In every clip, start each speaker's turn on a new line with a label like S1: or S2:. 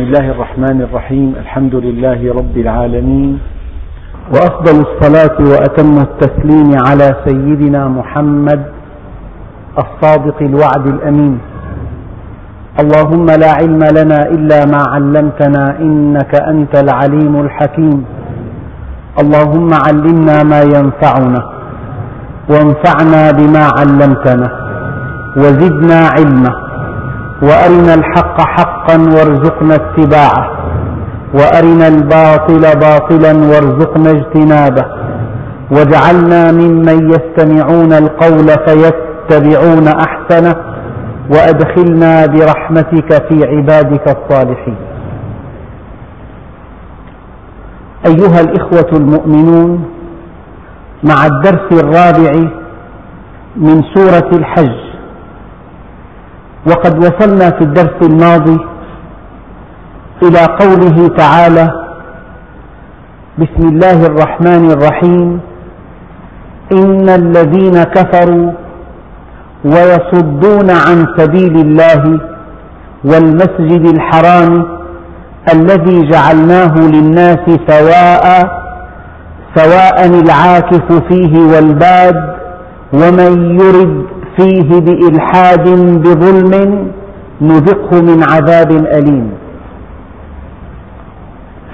S1: بسم الله الرحمن الرحيم. الحمد لله رب العالمين. وأفضل الصلاة وأتم التسليم على سيدنا محمد الصادق الوعد الأمين. اللهم لا علم لنا إلا ما علمتنا إنك أنت العليم الحكيم. اللهم علمنا ما ينفعنا وانفعنا بما علمتنا وزدنا علما. وأرنا الحق حقا وارزقنا اتباعه وأرنا الباطل باطلا وارزقنا اجتنابه واجعلنا ممن يستمعون القول فيتبعون أحسنه وأدخلنا برحمتك في عبادك الصالحين. أيها الإخوة المؤمنون مع الدرس الرابع من سورة الحج وقد وصلنا في الدرس الماضي إلى قوله تعالى بسم الله الرحمن الرحيم. إن الذين كفروا ويصدون عن سبيل الله والمسجد الحرام الذي جعلناه للناس سواء سواء العاكف فيه والباد ومن يرد فيه بإلحاد بظلم نذقه من عذاب أليم.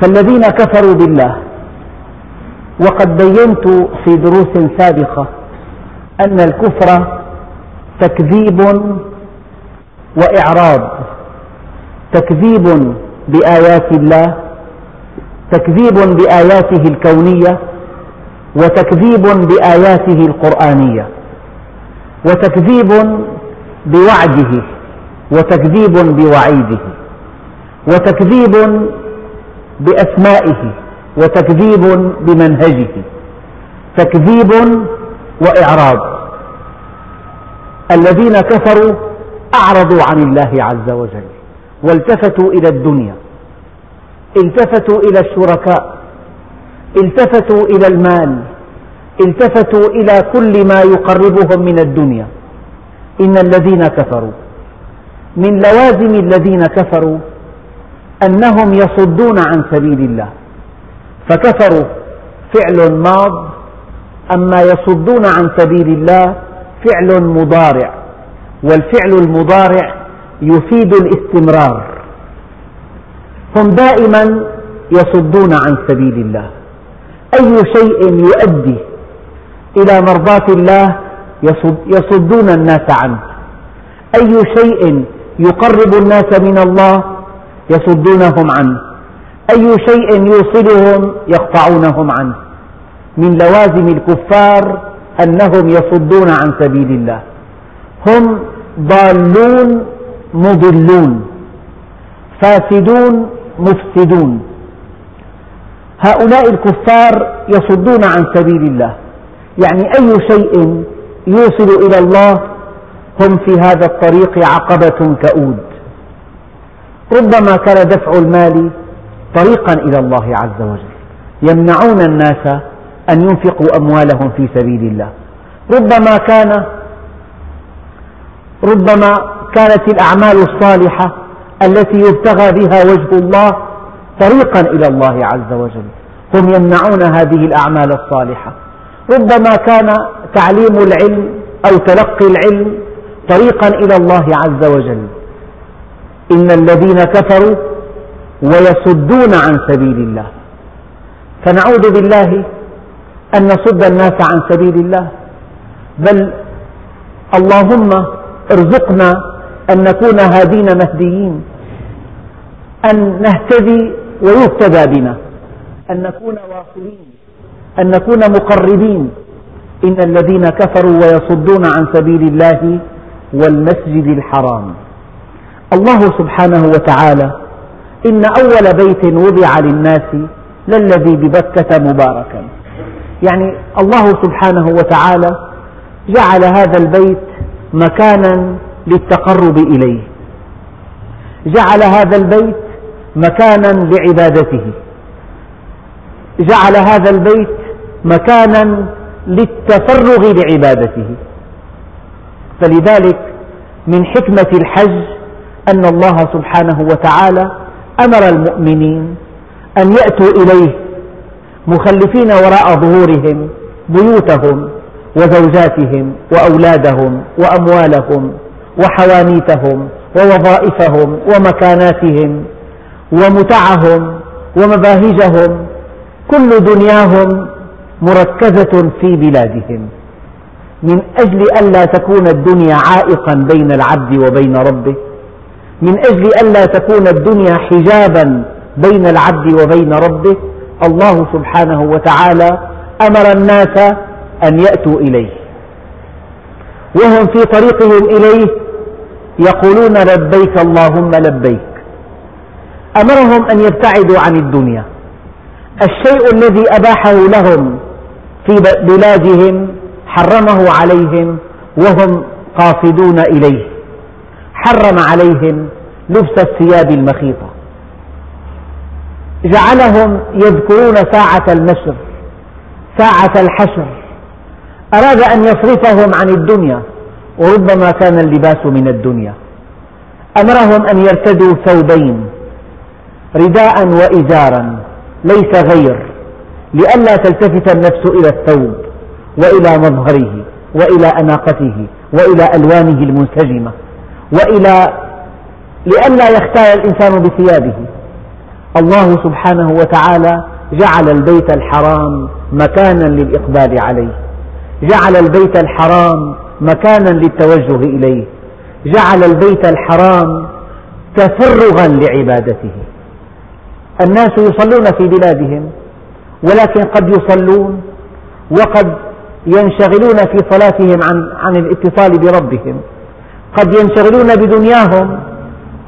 S1: فالذين كفروا بالله وقد بينت في دروس سابقة أن الكفر تكذيب وإعراض تكذيب بآيات الله تكذيب بآياته الكونية وتكذيب بآياته القرآنية. وتكذيب بوعده وتكذيب بوعيده وتكذيب بأسمائه وتكذيب بمنهجه تكذيب وإعراض. الذين كفروا أعرضوا عن الله عز وجل والتفتوا إلى الدنيا التفتوا إلى الشركاء التفتوا إلى المال التفتوا إلى كل ما يقربهم من الدنيا. إن الذين كفروا من لوازم الذين كفروا أنهم يصدون عن سبيل الله. فكفروا فعل ماض أما يصدون عن سبيل الله فعل مضارع. والفعل المضارع يفيد الاستمرار. هم دائما يصدون عن سبيل الله. أي شيء يؤدي إلى مرضاة الله يصدون الناس عنه. أي شيء يقرب الناس من الله يصدونهم عنه. أي شيء يوصلهم يقطعونهم عنه. من لوازم الكفار أنهم يصدون عن سبيل الله. هم ضالون مضلون. فاسدون مفسدون. هؤلاء الكفار يصدون عن سبيل الله. يعني أي شيء يوصل إلى الله هم في هذا الطريق عقبة كؤود. ربما كان دفع المال طريقا إلى الله عز وجل. يمنعون الناس أن ينفقوا أموالهم في سبيل الله. ربما كان ربما كانت الأعمال الصالحة التي يبتغى بها وجه الله طريقا إلى الله عز وجل. هم يمنعون هذه الأعمال الصالحة. ربما كان تعليم العلم أو تلقي العلم طريقا إلى الله عز وجل. إن الذين كفروا ويصدون عن سبيل الله. فنعوذ بالله أن نصد الناس عن سبيل الله. بل اللهم ارزقنا أن نكون هادين مهديين. أن نهتدي ويهتدى بنا. أن نكون واصلين. أن نكون مقربين. إن الذين كفروا ويصدون عن سبيل الله والمسجد الحرام. الله سبحانه وتعالى إن أول بيت وضع للناس للذي ببكة مباركا. يعني الله سبحانه وتعالى جعل هذا البيت مكانا للتقرب إليه. جعل هذا البيت مكانا لعبادته. جعل هذا البيت مكانا للتفرغ لعبادته. فلذلك من حكمة الحج أن الله سبحانه وتعالى أمر المؤمنين أن يأتوا إليه مخلفين وراء ظهورهم بيوتهم وزوجاتهم وأولادهم وأموالهم وحوانيتهم ووظائفهم ومكاناتهم ومتعهم ومباهجهم كل دنياهم مركزة في بلادهم. من أجل ألا تكون الدنيا عائقا بين العبد وبين ربه. من أجل ألا تكون الدنيا حجابا بين العبد وبين ربه. الله سبحانه وتعالى أمر الناس أن يأتوا إليه. وهم في طريقهم إليه يقولون لبيك اللهم لبيك. أمرهم أن يبتعدوا عن الدنيا. الشيء الذي أباحه لهم في بلادهم حرمه عليهم وهم قاصدون إليه. حرم عليهم لبس الثياب المخيطة. جعلهم يذكرون ساعة النشر ساعة الحشر. أراد أن يصرفهم عن الدنيا وربما كان اللباس من الدنيا. أمرهم أن يرتدوا ثوبين رداء وإزارا ليس غير. لئلا تلتفت النفس إلى الثوب وإلى مظهره وإلى أناقته وإلى ألوانه المنسجمة وإلى لئلا يختال الإنسان بثيابه. الله سبحانه وتعالى جعل البيت الحرام مكانا للإقبال عليه. جعل البيت الحرام مكانا للتوجه إليه. جعل البيت الحرام تفرغا لعبادته. الناس يصلون في بلادهم ولكن قد يصلون وقد ينشغلون في صلاتهم عن, عن الاتصال بربهم. قد ينشغلون بدنياهم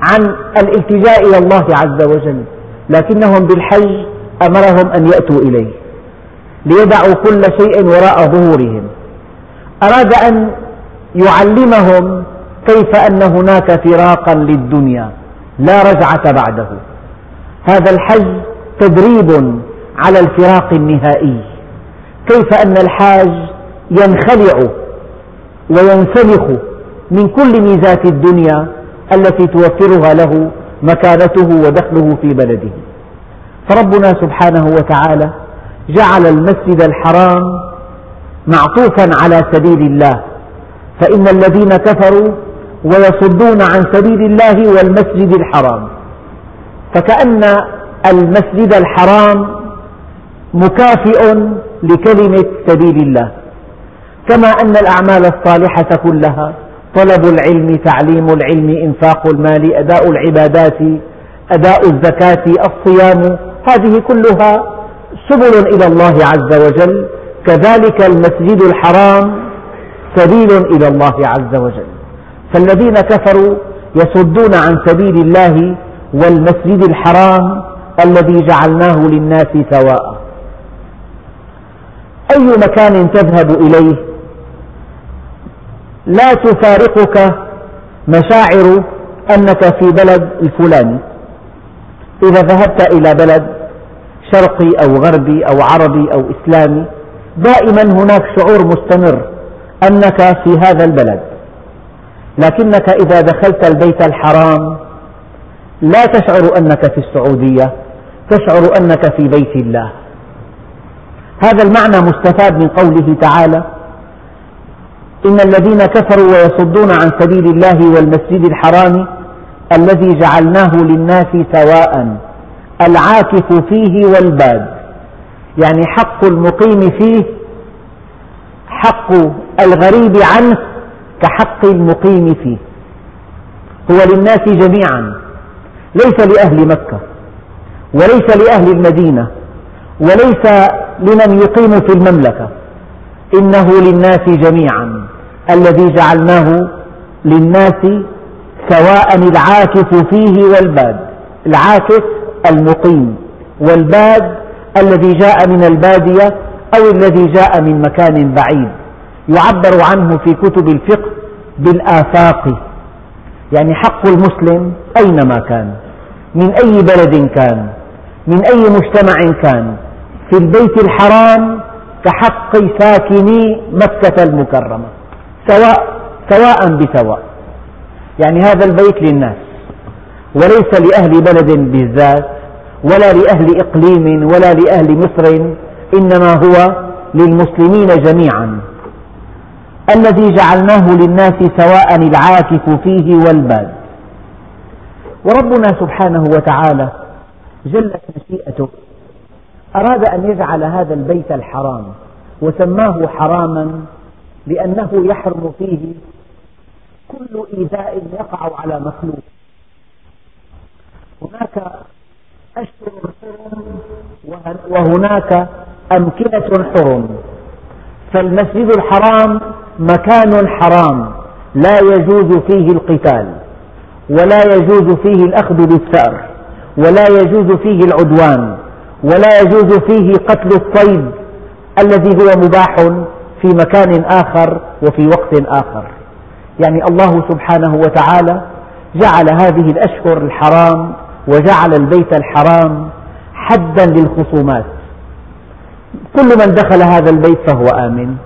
S1: عن الالتجاء إلى الله عز وجل. لكنهم بالحج أمرهم أن يأتوا إليه ليدعوا كل شيء وراء ظهورهم. أراد أن يعلمهم كيف أن هناك فراقا للدنيا لا رجعة بعده. هذا الحج تدريب على الفراق النهائي. كيف أن الحاج ينخلع وينسلخ من كل ميزات الدنيا التي توفرها له مكانته ودخله في بلده. فربنا سبحانه وتعالى جعل المسجد الحرام معطوفا على سبيل الله. فإن الذين كفروا ويصدون عن سبيل الله والمسجد الحرام. فكأن المسجد الحرام مكافئ لكلمة سبيل الله. كما أن الأعمال الصالحة كلها طلب العلم تعليم العلم إنفاق المال أداء العبادات أداء الزكاة الصيام هذه كلها سبل إلى الله عز وجل. كذلك المسجد الحرام سبيل إلى الله عز وجل. فالذين كفروا يصدون عن سبيل الله والمسجد الحرام الذي جعلناه للناس سواء. أي مكان تذهب إليه؟ لا تفارقك مشاعر أنك في بلد الفلاني. إذا ذهبت إلى بلد شرقي أو غربي أو عربي أو إسلامي دائما هناك شعور مستمر أنك في هذا البلد. لكنك إذا دخلت البيت الحرام لا تشعر أنك في السعودية تشعر أنك في بيت الله. هذا المعنى مستفاد من قوله تعالى إن الذين كفروا ويصدون عن سبيل الله والمسجد الحرام الذي جعلناه للناس سواء العاكف فيه والباد يعني حق المقيم فيه حق الغريب عنه كحق المقيم فيه. هو للناس جميعا ليس لأهل مكة وليس لأهل المدينة وليس لمن يقيم في المملكة. إنه للناس جميعا الذي جعلناه للناس سواء العاكف فيه والباد. العاكف المقيم والباد الذي جاء من البادية أو الذي جاء من مكان بعيد. يعبر عنه في كتب الفقه بالآفاق. يعني حق المسلم أينما كان من أي بلد كان من أي مجتمع كان في البيت الحرام كحق ساكني مكة المكرمة سواء سواء بسواء. يعني هذا البيت للناس وليس لأهل بلد بالذات ولا لأهل إقليم ولا لأهل مصر إنما هو للمسلمين جميعا. الذي جعلناه للناس سواء العاكف فيه والباد. وربنا سبحانه وتعالى جلت مشيئته أراد أن يجعل هذا البيت الحرام وسماه حراما لأنه يحرم فيه كل إيذاء يقع على مخلوق. هناك أشهر حرم وهناك أمكنة حرم. فالمسجد الحرام مكان حرام لا يجوز فيه القتال ولا يجوز فيه الأخذ بالثأر ولا يجوز فيه العدوان. ولا يجوز فيه قتل الصيد الذي هو مباح في مكان آخر وفي وقت آخر. يعني الله سبحانه وتعالى جعل هذه الأشهر الحرام وجعل البيت الحرام حدا للخصومات. كل من دخل هذا البيت فهو آمن.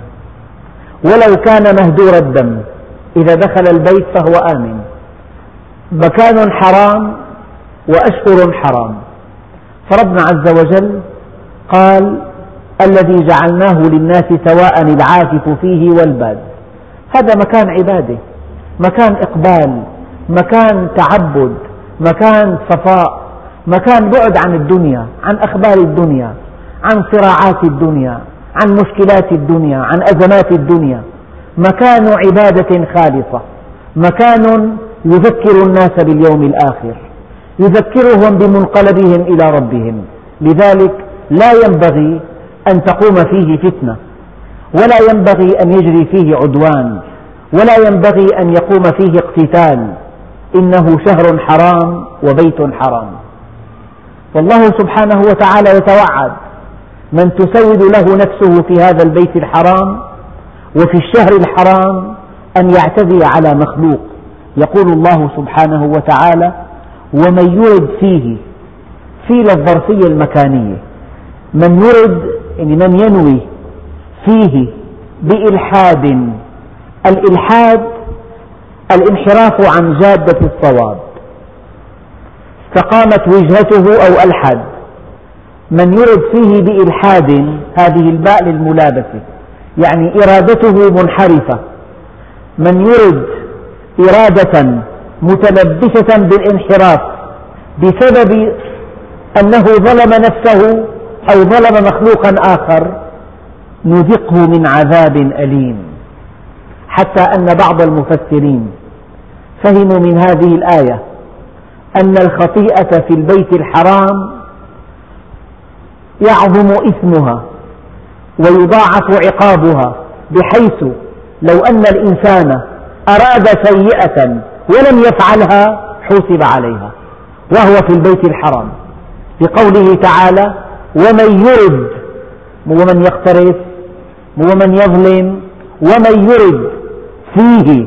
S1: ولو كان مهدور الدم إذا دخل البيت فهو آمن. مكان حرام وأشهر حرام. فربنا عز وجل قال الذي جعلناه للناس سواء العاكف فيه والباد. هذا مكان عبادة مكان إقبال مكان تعبد مكان صفاء مكان بعد عن الدنيا عن أخبار الدنيا عن صراعات الدنيا عن مشكلات الدنيا عن أزمات الدنيا. مكان عبادة خالصة مكان يذكر الناس باليوم الآخر. يذكرهم بمنقلبهم إلى ربهم. لذلك لا ينبغي أن تقوم فيه فتنة ولا ينبغي أن يجري فيه عدوان ولا ينبغي أن يقوم فيه اقتتال. إنه شهر حرام وبيت حرام. والله سبحانه وتعالى يتوعد من تسود له نفسه في هذا البيت الحرام وفي الشهر الحرام أن يعتدي على مخلوق. يقول الله سبحانه وتعالى ومن يرد فيه في للظرفية المكانية. من يرد يعني من ينوي فيه بإلحاد. الإلحاد الانحراف عن جادة الصواب. استقامت وجهته أو ألحد. من يرد فيه بإلحاد هذه الباء للملابسة يعني إرادته منحرفة. من يرد إرادة متلبسة بالانحراف بسبب أنه ظلم نفسه أو ظلم مخلوقا آخر نذقه من عذاب أليم. حتى أن بعض المفسرين فهموا من هذه الآية أن الخطيئة في البيت الحرام يعظم إثمها ويضاعف عقابها بحيث لو أن الإنسان أراد سيئة ولم يفعلها حوسب عليها وهو في البيت الحرام. لقوله تعالى ومن يرد ومن يقترف ومن يظلم ومن يرد فيه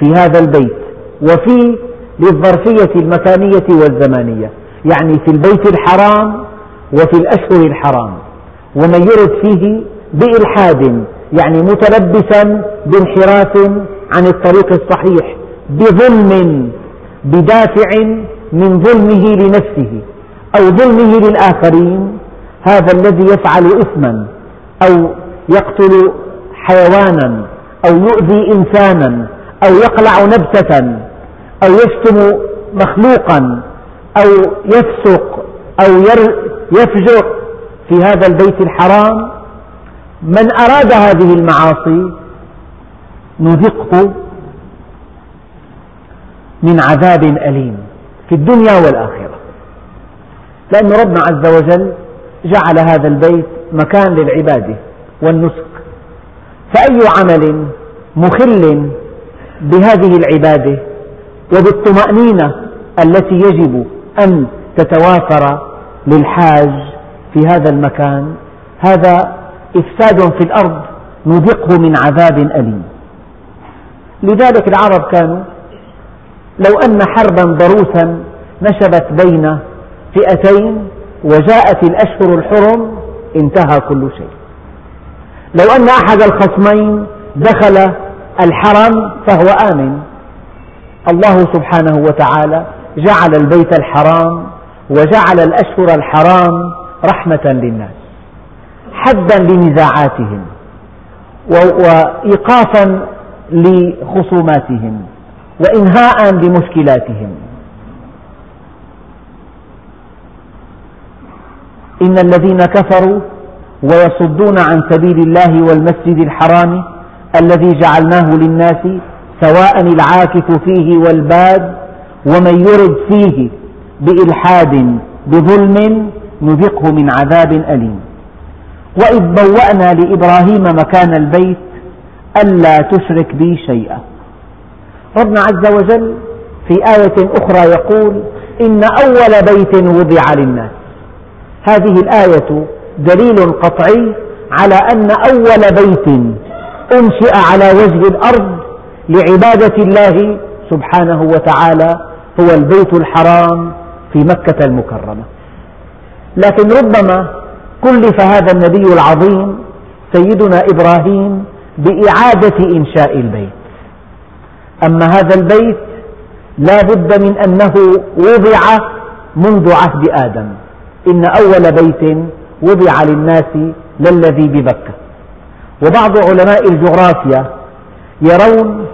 S1: في هذا البيت وفي للظرفية المكانية والزمانية يعني في البيت الحرام وفي الأشهر الحرام. ومن يرد فيه بإلحاد يعني متلبسا بانحراف عن الطريق الصحيح. بظلم بدافع من ظلمه لنفسه أو ظلمه للآخرين هذا الذي يفعل إثما أو يقتل حيوانا أو يؤذي إنسانا أو يقلع نبتة أو يشتم مخلوقا أو يفسق أو يفجر في هذا البيت الحرام. من أراد هذه المعاصي نذقه من عذاب أليم في الدنيا والآخرة. لأن ربنا عز وجل جعل هذا البيت مكان للعبادة والنسك. فأي عمل مخل بهذه العبادة وبالطمأنينة التي يجب أن تتوافر للحاج في هذا المكان هذا إفساد في الأرض نذقه من عذاب أليم. لذلك العرب كانوا لو أن حربا ضروسا نشبت بين فئتين وجاءت الأشهر الحرم انتهى كل شيء. لو أن أحد الخصمين دخل الحرم فهو آمن. الله سبحانه وتعالى جعل البيت الحرام وجعل الأشهر الحرام رحمة للناس حدا لنزاعاتهم وإيقافا لخصوماتهم. وإنهاء لمشكلاتهم إن الذين كفروا ويصدون عن سبيل الله والمسجد الحرام الذي جعلناه للناس سواء العاكف فيه والباد ومن يرد فيه بإلحاد بظلم نذقه من عذاب أليم. وإذ بوأنا لإبراهيم مكان البيت ألا تشرك بي شيئا. ربنا عز وجل في آية أخرى يقول إن أول بيت وضع للناس. هذه الآية دليل قطعي على أن أول بيت أنشئ على وجه الأرض لعبادة الله سبحانه وتعالى هو البيت الحرام في مكة المكرمة. لكن ربما كلف هذا النبي العظيم سيدنا إبراهيم بإعادة إنشاء البيت. أما هذا البيت لا بد من أنه وضع منذ عهد آدم. إن أول بيت وضع للناس للذي ببكة. وبعض علماء الجغرافيا يرون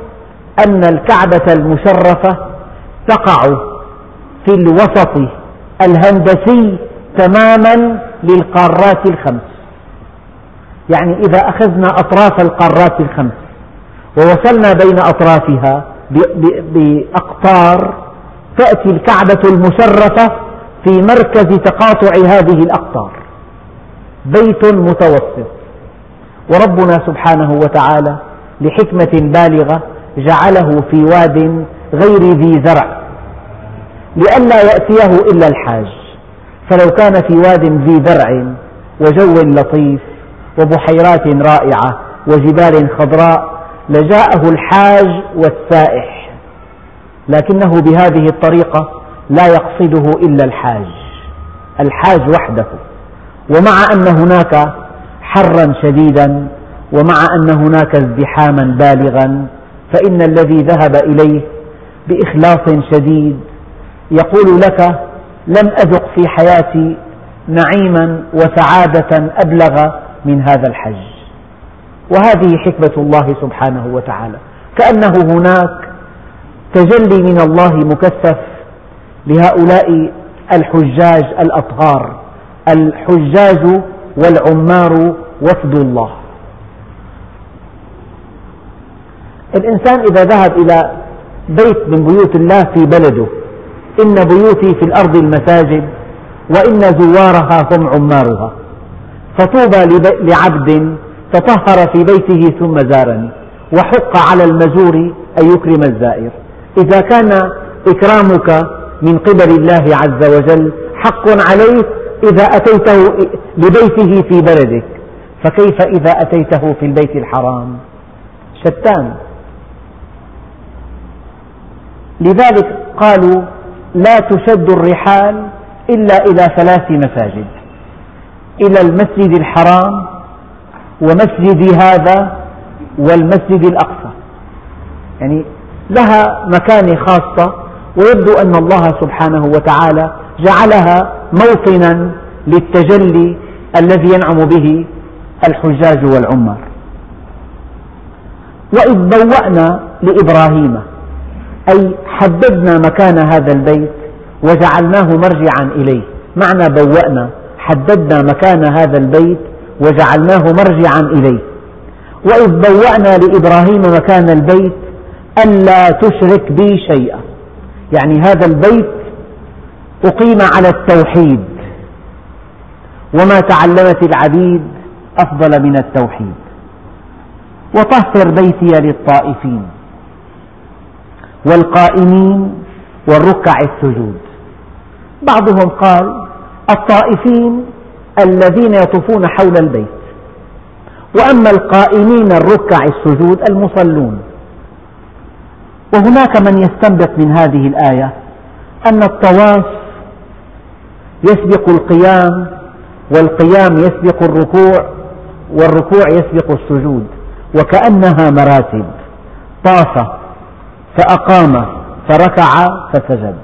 S1: أن الكعبة المشرفة تقع في الوسط الهندسي تماما للقارات الخمس. يعني إذا أخذنا أطراف القارات الخمس ووصلنا بين أطرافها بأقطار تأتي الكعبة المشرفة في مركز تقاطع هذه الأقطار. بيت متوسط. وربنا سبحانه وتعالى لحكمة بالغة جعله في واد غير ذي زرع. لئلا يأتيه إلا الحاج. فلو كان في واد ذي زرع وجو لطيف وبحيرات رائعة وجبال خضراء لجاءه الحاج والسائح لكنه بهذه الطريقة لا يقصده إلا الحاج الحاج وحده ومع أن هناك حرا شديدا ومع أن هناك ازدحاما بالغا فإن الذي ذهب إليه بإخلاص شديد يقول لك لم أذق في حياتي نعيما وسعادة أبلغ من هذا الحج. وهذه حكمة الله سبحانه وتعالى. كأنه هناك تجلي من الله مكثف لهؤلاء الحجاج الأطهار. الحجاج والعمار وفد الله. الإنسان إذا ذهب إلى بيت من بيوت الله في بلده إن بيوتي في الأرض المساجد وإن زوارها هم عمارها. فطوبى لعبد تطهر في بيته ثم زارني. وحق على المزور أن يكرم الزائر. إذا كان إكرامك من قبل الله عز وجل حق عليك إذا أتيته لبيته في بلدك. فكيف إذا أتيته في البيت الحرام؟ شتان. لذلك قالوا لا تشد الرحال إلا إلى ثلاث مساجد. إلى المسجد الحرام ومسجد هذا والمسجد الأقصى. يعني لها مكانة خاصة ويبدو أن الله سبحانه وتعالى جعلها موطنا للتجلي الذي ينعم به الحجاج والعمار. وإذ بوأنا لإبراهيم أي حددنا مكان هذا البيت وجعلناه مرجعا إليه. معنى بوأنا حددنا مكان هذا البيت وجعلناه مرجعا إليه. وإذ بوأنا لإبراهيم مكان البيت ألا تشرك بي شيئا. يعني هذا البيت أقيم على التوحيد. وما تعلمت العبيد أفضل من التوحيد. وطهر بيتي للطائفين والقائمين والركع السجود. بعضهم قال الطائفين الذين يطوفون حول البيت. وأما القائمين الركع السجود المصلون. وهناك من يستنبط من هذه الآية أن الطواف يسبق القيام والقيام يسبق الركوع والركوع يسبق السجود. وكأنها مراتب. طاف فأقام فركع فسجد.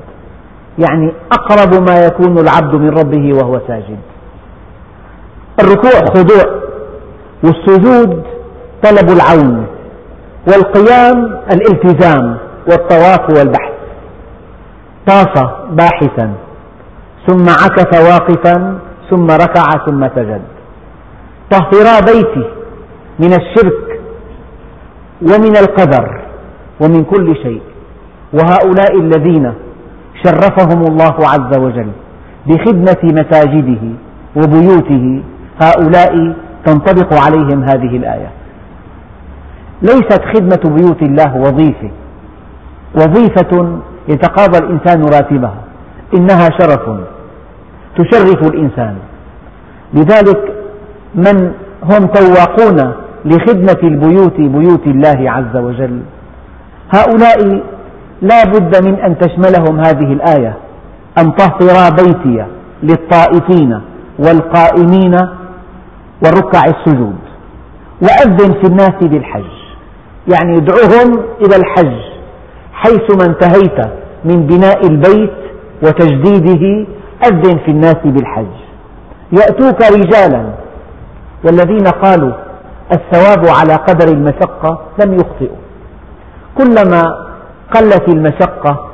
S1: يعني أقرب ما يكون العبد من ربه وهو ساجد. الركوع خضوع. والسجود طلب العون والقيام الالتزام والطواف والبحث. طاف باحثا ثم عكف واقفا ثم ركع ثم سجد. طهرا بيتي من الشرك ومن القدر ومن كل شيء. وهؤلاء الذين شرفهم الله عز وجل بخدمة مساجده وبيوته هؤلاء تنطبق عليهم هذه الآية. ليست خدمة بيوت الله وظيفة. وظيفة يتقاضى الإنسان راتبها. إنها شرف تشرف الإنسان. لذلك من هم تواقون لخدمة البيوت بيوت الله عز وجل. هؤلاء لا بد من أن تشملهم هذه الآية. أن طهرا بيتي للطائفين والقائمين والركع السجود. وأذن في الناس بالحج. يعني ادعوهم إلى الحج. حيثما انتهيت من بناء البيت وتجديده أذن في الناس بالحج. يأتوك رجالا والذين قالوا الثواب على قدر المشقة لم يخطئوا. كلما قلت المشقة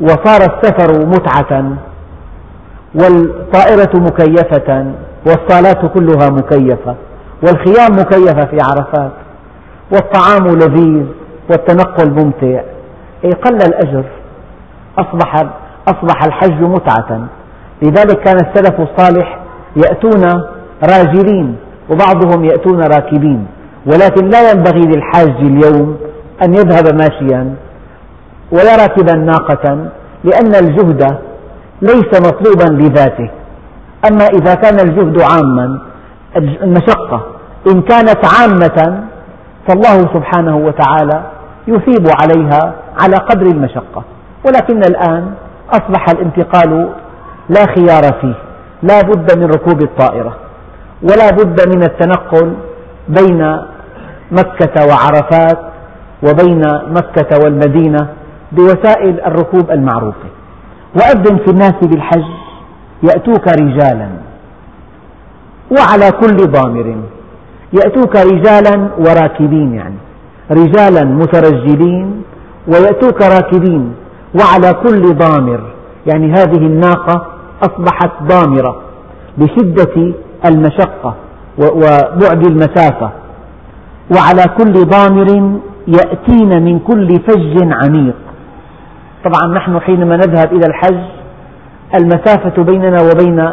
S1: وصار السفر متعة والطائرة مكيفة والصالات كلها مكيفة والخيام مكيفة في عرفات والطعام لذيذ والتنقل ممتع. أي قل الأجر. أصبح, أصبح الحج متعة. لذلك كان السلف الصالح يأتون راجلين وبعضهم يأتون راكبين. ولكن لا ينبغي للحاج اليوم أن يذهب ماشيا ولا راكبا ناقة لأن الجهد ليس مطلوبا لذاته. أما إذا كان الجهد عاما المشقة. إن كانت عامة فالله سبحانه وتعالى يثيب عليها على قدر المشقة. ولكن الآن أصبح الانتقال لا خيار فيه. لا بد من ركوب الطائرة. ولا بد من التنقل بين مكة وعرفات وبين مكة والمدينة بوسائل الركوب المعروفة. وأذن في الناس بالحج يأتوك رجالا وعلى كل ضامر. يأتوك رجالا وراكبين يعني رجالا مترجلين ويأتوك راكبين وعلى كل ضامر. يعني هذه الناقة أصبحت ضامرة بشدة المشقة وبعد المسافة. وعلى كل ضامر يأتين من كل فج عميق. طبعا نحن حينما نذهب إلى الحج المسافة بيننا وبين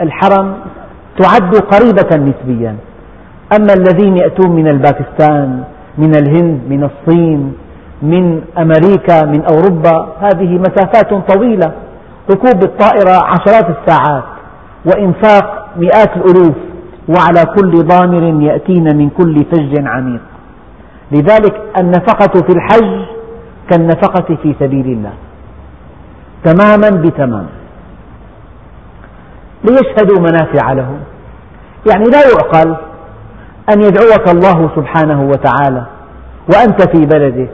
S1: الحرم تعد قريبة نسبيا. أما الذين يأتون من الباكستان من الهند من الصين من أمريكا من أوروبا هذه مسافات طويلة. ركوب الطائرة عشرات الساعات وإنفاق مئات الألوف وعلى كل ضامر يأتين من كل فج عميق. لذلك النفقة في الحج كالنفقة في سبيل الله. تماما بتمام. ليشهدوا منافع لهم. يعني لا يعقل أن يدعوك الله سبحانه وتعالى وأنت في بلدك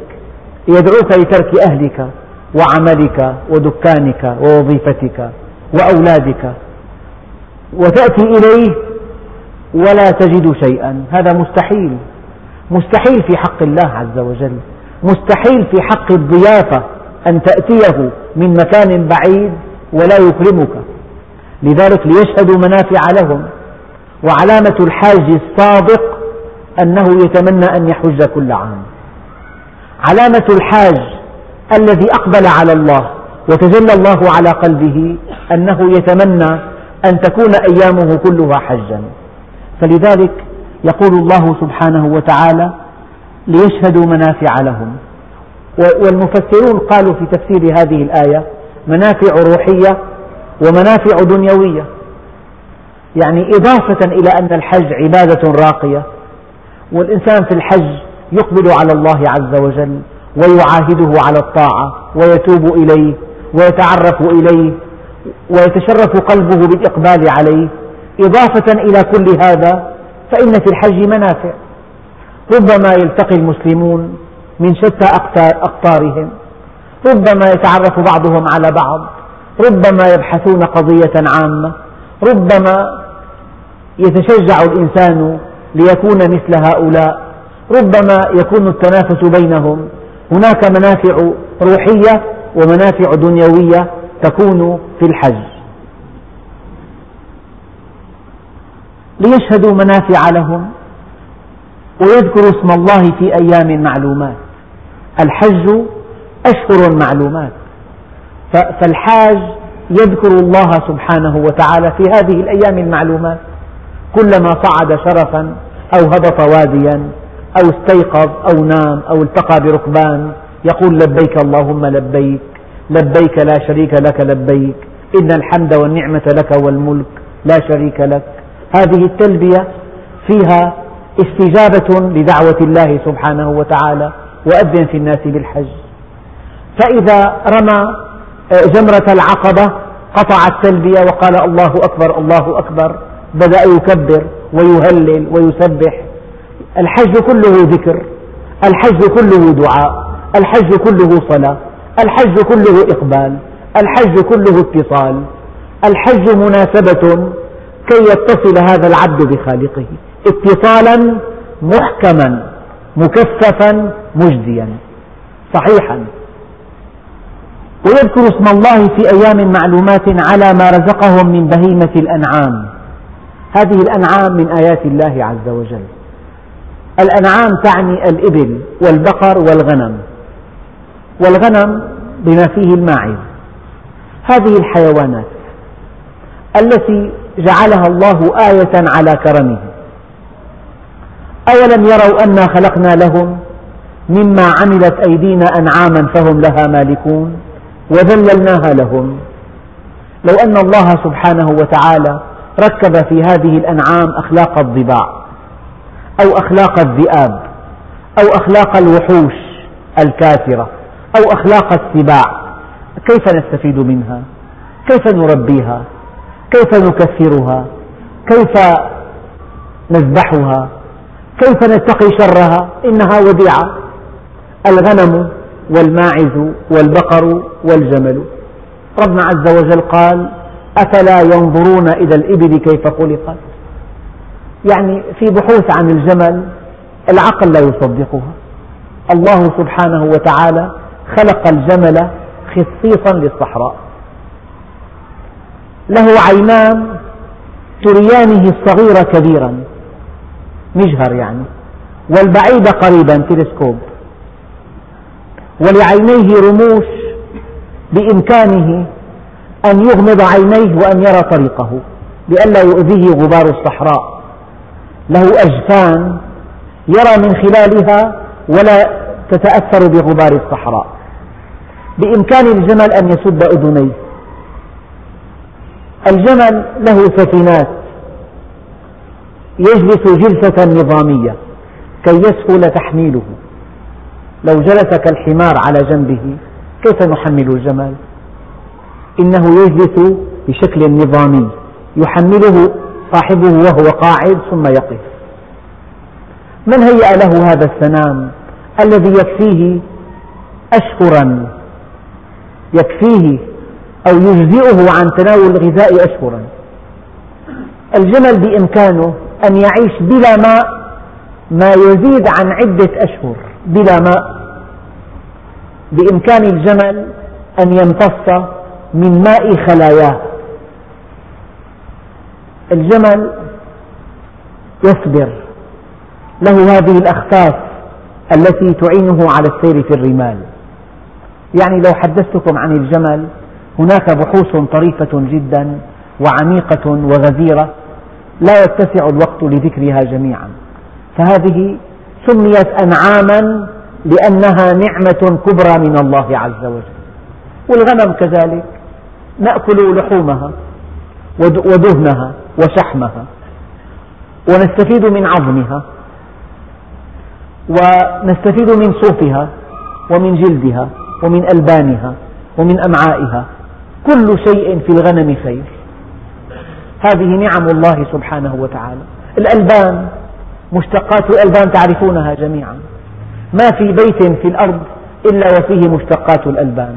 S1: يدعوك لترك أهلك وعملك ودكانك ووظيفتك وأولادك وتأتي إليه ولا تجد شيئا. هذا مستحيل. مستحيل في حق الله عز وجل. مستحيل في حق الضيافة أن تأتيه من مكان بعيد ولا يكرمك. لذلك ليشهدوا منافع لهم. وعلامة الحاج الصادق أنه يتمنى أن يحج كل عام. علامة الحاج الذي أقبل على الله وتجلى الله على قلبه أنه يتمنى أن تكون أيامه كلها حجا. فلذلك يقول الله سبحانه وتعالى ليشهدوا منافع لهم. والمفسرون قالوا في تفسير هذه الآية منافع روحية ومنافع دنيوية. يعني إضافة إلى أن الحج عبادة راقية والإنسان في الحج يقبل على الله عز وجل ويعاهده على الطاعة ويتوب إليه ويتعرف إليه ويتشرف قلبه بالإقبال عليه. إضافة إلى كل هذا فإن في الحج منافع. ربما يلتقي المسلمون من شتى أقطارهم. ربما يتعرف بعضهم على بعض. ربما يبحثون قضية عامة ربما يتشجع الإنسان ليكون مثل هؤلاء ربما يكون التنافس بينهم. هناك منافع روحية ومنافع دنيوية تكون في الحج. ليشهدوا منافع لهم ويذكروا اسم الله في أيام معلومات. الحج أشهر معلومات. فالحاج يذكر الله سبحانه وتعالى في هذه الأيام المعلومات. كلما صعد شرفا أو هبط واديا أو استيقظ أو نام أو التقى بركبان يقول لبيك اللهم لبيك لبيك لا شريك لك لبيك إن الحمد والنعمة لك والملك لا شريك لك. هذه التلبية فيها استجابة لدعوة الله سبحانه وتعالى وأذن في الناس بالحج. فإذا رمى جمرة العقبة قطع التلبية وقال الله أكبر الله أكبر بدأ يكبر ويهلل ويسبح. الحج كله ذكر الحج كله دعاء الحج كله صلاة الحج كله إقبال الحج كله اتصال. الحج مناسبة كي يتصل هذا العبد بخالقه اتصالا محكما مكثفا مجديا. صحيحا. ويذكر اسم الله في أيام معلومات على ما رزقهم من بهيمة الأنعام. هذه الأنعام من آيات الله عز وجل. الأنعام تعني الإبل والبقر والغنم. والغنم بما فيه الماعز. هذه الحيوانات التي جعلها الله آية على كرمه. أولم يروا أنا خلقنا لهم مما عملت أيدينا أنعاما فهم لها مالكون؟ وذللناها لهم لو أن الله سبحانه وتعالى ركب في هذه الأنعام أخلاق الضباع أو أخلاق الذئاب أو أخلاق الوحوش الكافرة أو أخلاق السباع كيف نستفيد منها؟ كيف نربيها؟ كيف نكثرها؟ كيف نذبحها؟ كيف نتقي شرها؟ إنها وديعة الغنم والماعز والبقر والجمل. ربنا عز وجل قال أفلا ينظرون إلى الإبل كيف خلقت؟ يعني في بحوث عن الجمل العقل لا يصدقها. الله سبحانه وتعالى خلق الجمل خصيصا للصحراء. له عينان تريانه الصغير كبيرا مجهر يعني والبعيد قريبا تلسكوب. ولعينيه رموش بإمكانه أن يغمض عينيه وأن يرى طريقه لئلا يؤذيه غبار الصحراء. له أجفان يرى من خلالها ولا تتأثر بغبار الصحراء. بإمكان الجمل أن يسد أذنيه. الجمل له سفينات يجلس جلسة نظامية كي يسهل تحميله. لو جلس كالحمار على جنبه كيف نحمل الجمل إنه يجلس بشكل نظامي يحمله صاحبه وهو قاعد ثم يقف. من هيأ له هذا السنام الذي يكفيه أشهرا؟ يكفيه أو يجزئه عن تناول الغذاء أشهرا. الجمل بإمكانه أن يعيش بلا ماء ما يزيد عن عدة أشهر. بلا ماء بإمكان الجمل أن يمتص من ماء خلاياه. الجمل يصبر له هذه الأخفاف التي تعينه على السير في الرمال. يعني لو حدثتكم عن الجمل هناك بحوث طريفة جدا وعميقة وغزيرة لا يتسع الوقت لذكرها جميعا. فهذه سميت أنعاما لأنها نعمة كبرى من الله عز وجل. والغنم كذلك. نأكل لحومها ودهنها وشحمها ونستفيد من عظمها ونستفيد من صوفها ومن جلدها ومن ألبانها ومن أمعائها. كل شيء في الغنم خير. هذه نعم الله سبحانه وتعالى. الألبان مشتقات الألبان تعرفونها جميعا. ما في بيت في الأرض إلا وفيه مشتقات الألبان.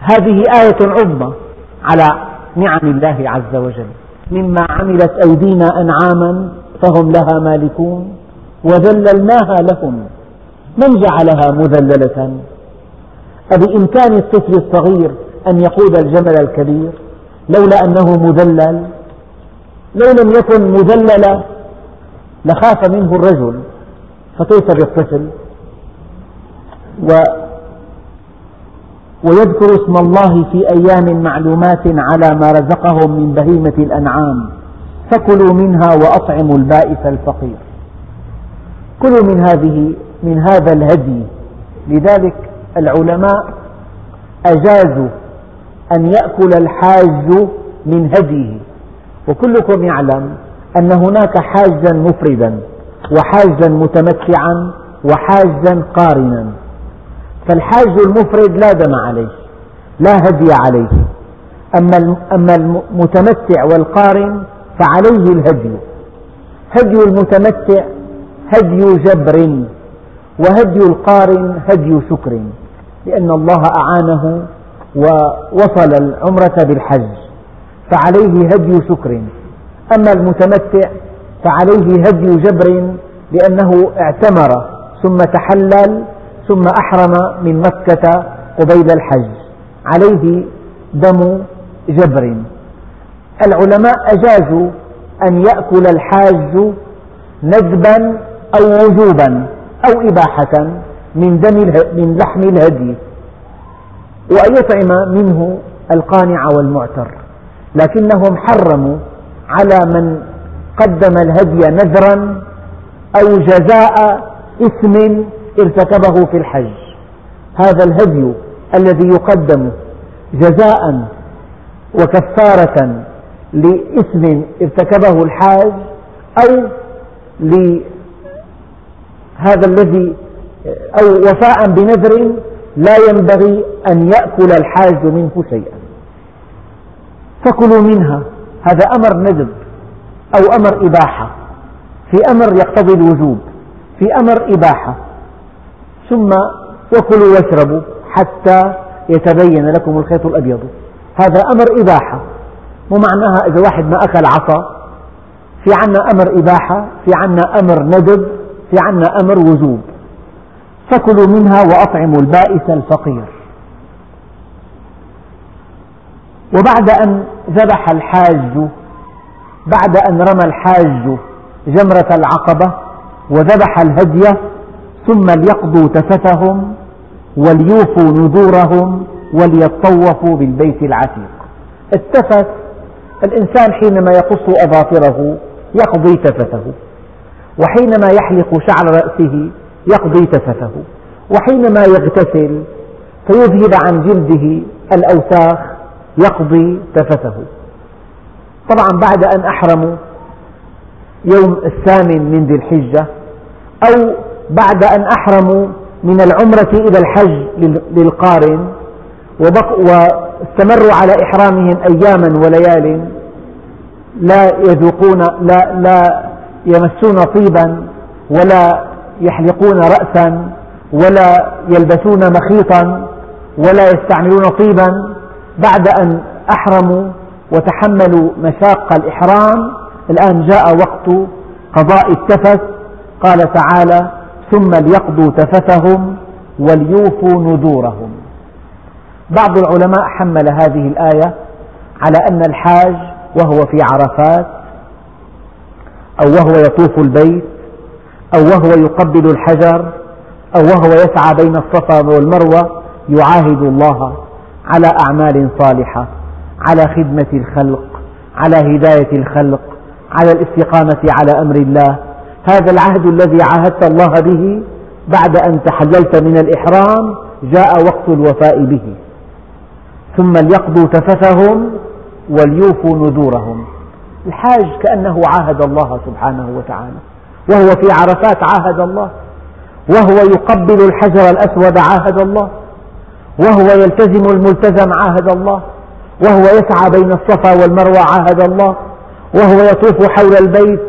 S1: هذه آية عظمى على نعم الله عز وجل. مما عملت أيدينا أنعاما فهم لها مالكون. وذللناها لهم. من جعلها مذللة؟ أبإمكان الطفل الصغير أن يقود الجمل الكبير؟ لولا أنه مذلل. لو لم يكن مذللا لخاف منه الرجل فكيف بالطفل؟ و ويذكر اسم الله في أيام معلومات على ما رزقهم من بهيمة الأنعام فكلوا منها وأطعموا البائس الفقير. كلوا من هذه من هذا الهدي. لذلك العلماء أجازوا أن يأكل الحاج من هديه وكلكم يعلم أن هناك حاجا مفردا وحاجا متمتعا وحاجا قارنا. فالحاج المفرد لا دم عليه لا هدي عليه. أما المتمتع والقارن فعليه الهدي. هدي المتمتع هدي جبر وهدي القارن هدي شكر لأن الله أعانه ووصل العمرة بالحج. فعليه هدي شكر. أما المتمتع فعليه هدي جبر لأنه اعتمر ثم تحلل ثم أحرم من مكة قبيل الحج. عليه دم جبر. العلماء أجازوا أن يأكل الحاج ندبا أو وجوبا أو إباحة من دم من لحم الهدي. وأن يطعم منه القانع والمعتر. لكنهم حرموا على من قدم الهدي نذرا أو جزاء إثم ارتكبه في الحج. هذا الهدي الذي يقدم جزاء وكفارة لإثم ارتكبه الحاج أو لهذا الذي أو وفاء بنذر لا ينبغي أن يأكل الحاج منه شيئا. فكلوا منها. هذا أمر ندب أو أمر إباحة. في أمر يقتضي الوجوب في أمر إباحة. ثم وكلوا واشربوا حتى يتبين لكم الخيط الأبيض. هذا أمر إباحة. مو معناها إذا واحد ما أكل عصا في عنا أمر إباحة في عنا أمر ندب في عنا أمر وجوب. فكلوا منها وأطعموا البائس الفقير. وبعد أن ذبح الحاج بعد أن رمى الحاج جمرة العقبة وذبح الهدي ثم ليقضوا تفتهم وليوفوا نذورهم وليطوفوا بالبيت العتيق. التفت الإنسان حينما يقص أظافره يقضي تفته وحينما يحلق شعر رأسه يقضي تفته وحينما يغتسل فيذهب عن جلده الأوساخ يقضي تفته. طبعا بعد أن أحرموا يوم الثامن من ذي الحجة أو بعد أن أحرموا من العمرة إلى الحج للقارن واستمروا على إحرامهم أياما وليال لا يذوقون لا, لا يمسون طيبا ولا يحلقون رأسا ولا يلبسون مخيطا ولا يستعملون طيبا بعد أن أحرموا وتحملوا مشاق الإحرام الآن جاء وقت قضاء التفث قال تعالى ثم ليقضوا تفثهم وليوفوا نذورهم. بعض العلماء حمل هذه الآية على أن الحاج وهو في عرفات أو وهو يطوف البيت أو وهو يقبل الحجر أو وهو يسعى بين الصفا والمروة يعاهد الله على أعمال صالحة على خدمة الخلق على هداية الخلق على الاستقامة على أمر الله. هذا العهد الذي عاهدت الله به بعد أن تحللت من الإحرام جاء وقت الوفاء به. ثم ليقضوا تفثهم وليوفوا نذورهم. الحاج كأنه عاهد الله سبحانه وتعالى. وهو في عرفات عاهد الله. وهو يقبل الحجر الأسود عاهد الله. وهو يلتزم الملتزم عاهد الله وهو يسعى بين الصفا والمروة عاهد الله وهو يطوف حول البيت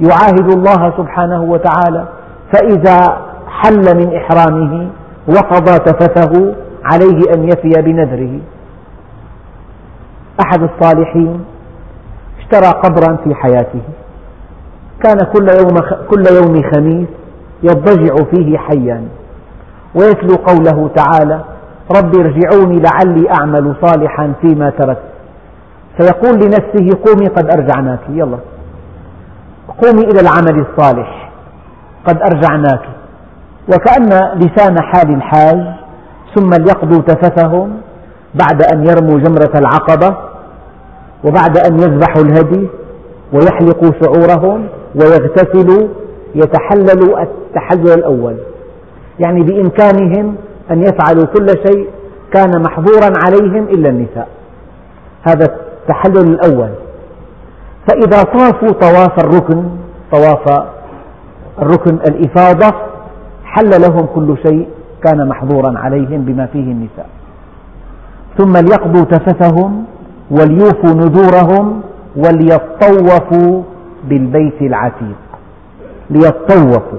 S1: يعاهد الله سبحانه وتعالى فإذا حل من إحرامه وقضى تفثه عليه أن يفي بنذره. أحد الصالحين اشترى قبرا في حياته. كان كل يوم, كل يوم خميس يضجع فيه حيا ويتلو قوله تعالى رب ارجعوني لعلي أعمل صالحا فيما تركت. فيقول لنفسه قومي قد أرجعناك. يلا. قومي إلى العمل الصالح. قد أرجعناك. وكأن لسان حال الحاج ثم ليقضوا تفثهم بعد أن يرموا جمرة العقبة وبعد أن يذبحوا الهدي ويحلقوا شعورهم ويغتسلوا يتحللوا التحلل الأول. يعني بإمكانهم أن يفعلوا كل شيء كان محظورا عليهم إلا النساء. هذا التحلل الأول. فإذا طافوا طواف الركن طواف الركن الإفاضة حل لهم كل شيء كان محظورا عليهم بما فيه النساء. ثم ليقضوا تفثهم وليوفوا نذورهم وليطوفوا بالبيت العتيق. ليطوفوا.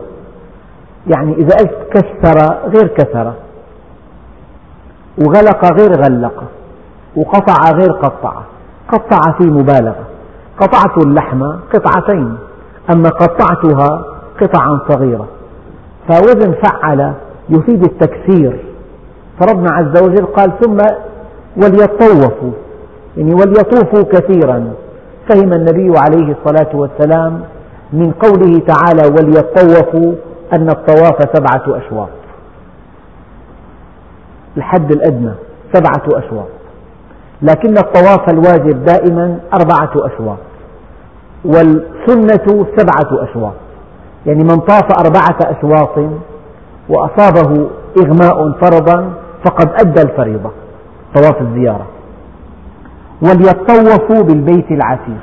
S1: يعني إذا قلت كسر غير كسر. وغلق غير غلق وقطع غير قطع قطع في مبالغة قطعت اللحم قطعتين أما قطعتها قطعا صغيرة. فوزن فعل يفيد التكسير. فربنا عز وجل قال ثم وليطوفوا يعني وليطوفوا كثيرا. فهم النبي عليه الصلاة والسلام من قوله تعالى وليطوفوا أن الطواف سبعة أشواط. الحد الأدنى سبعة أشواط. لكن الطواف الواجب دائما أربعة أشواط. والسنة سبعة أشواط. يعني من طاف أربعة أشواط وأصابه إغماء فرضا فقد أدى الفريضة طواف الزيارة. وليطوفوا بالبيت العتيق.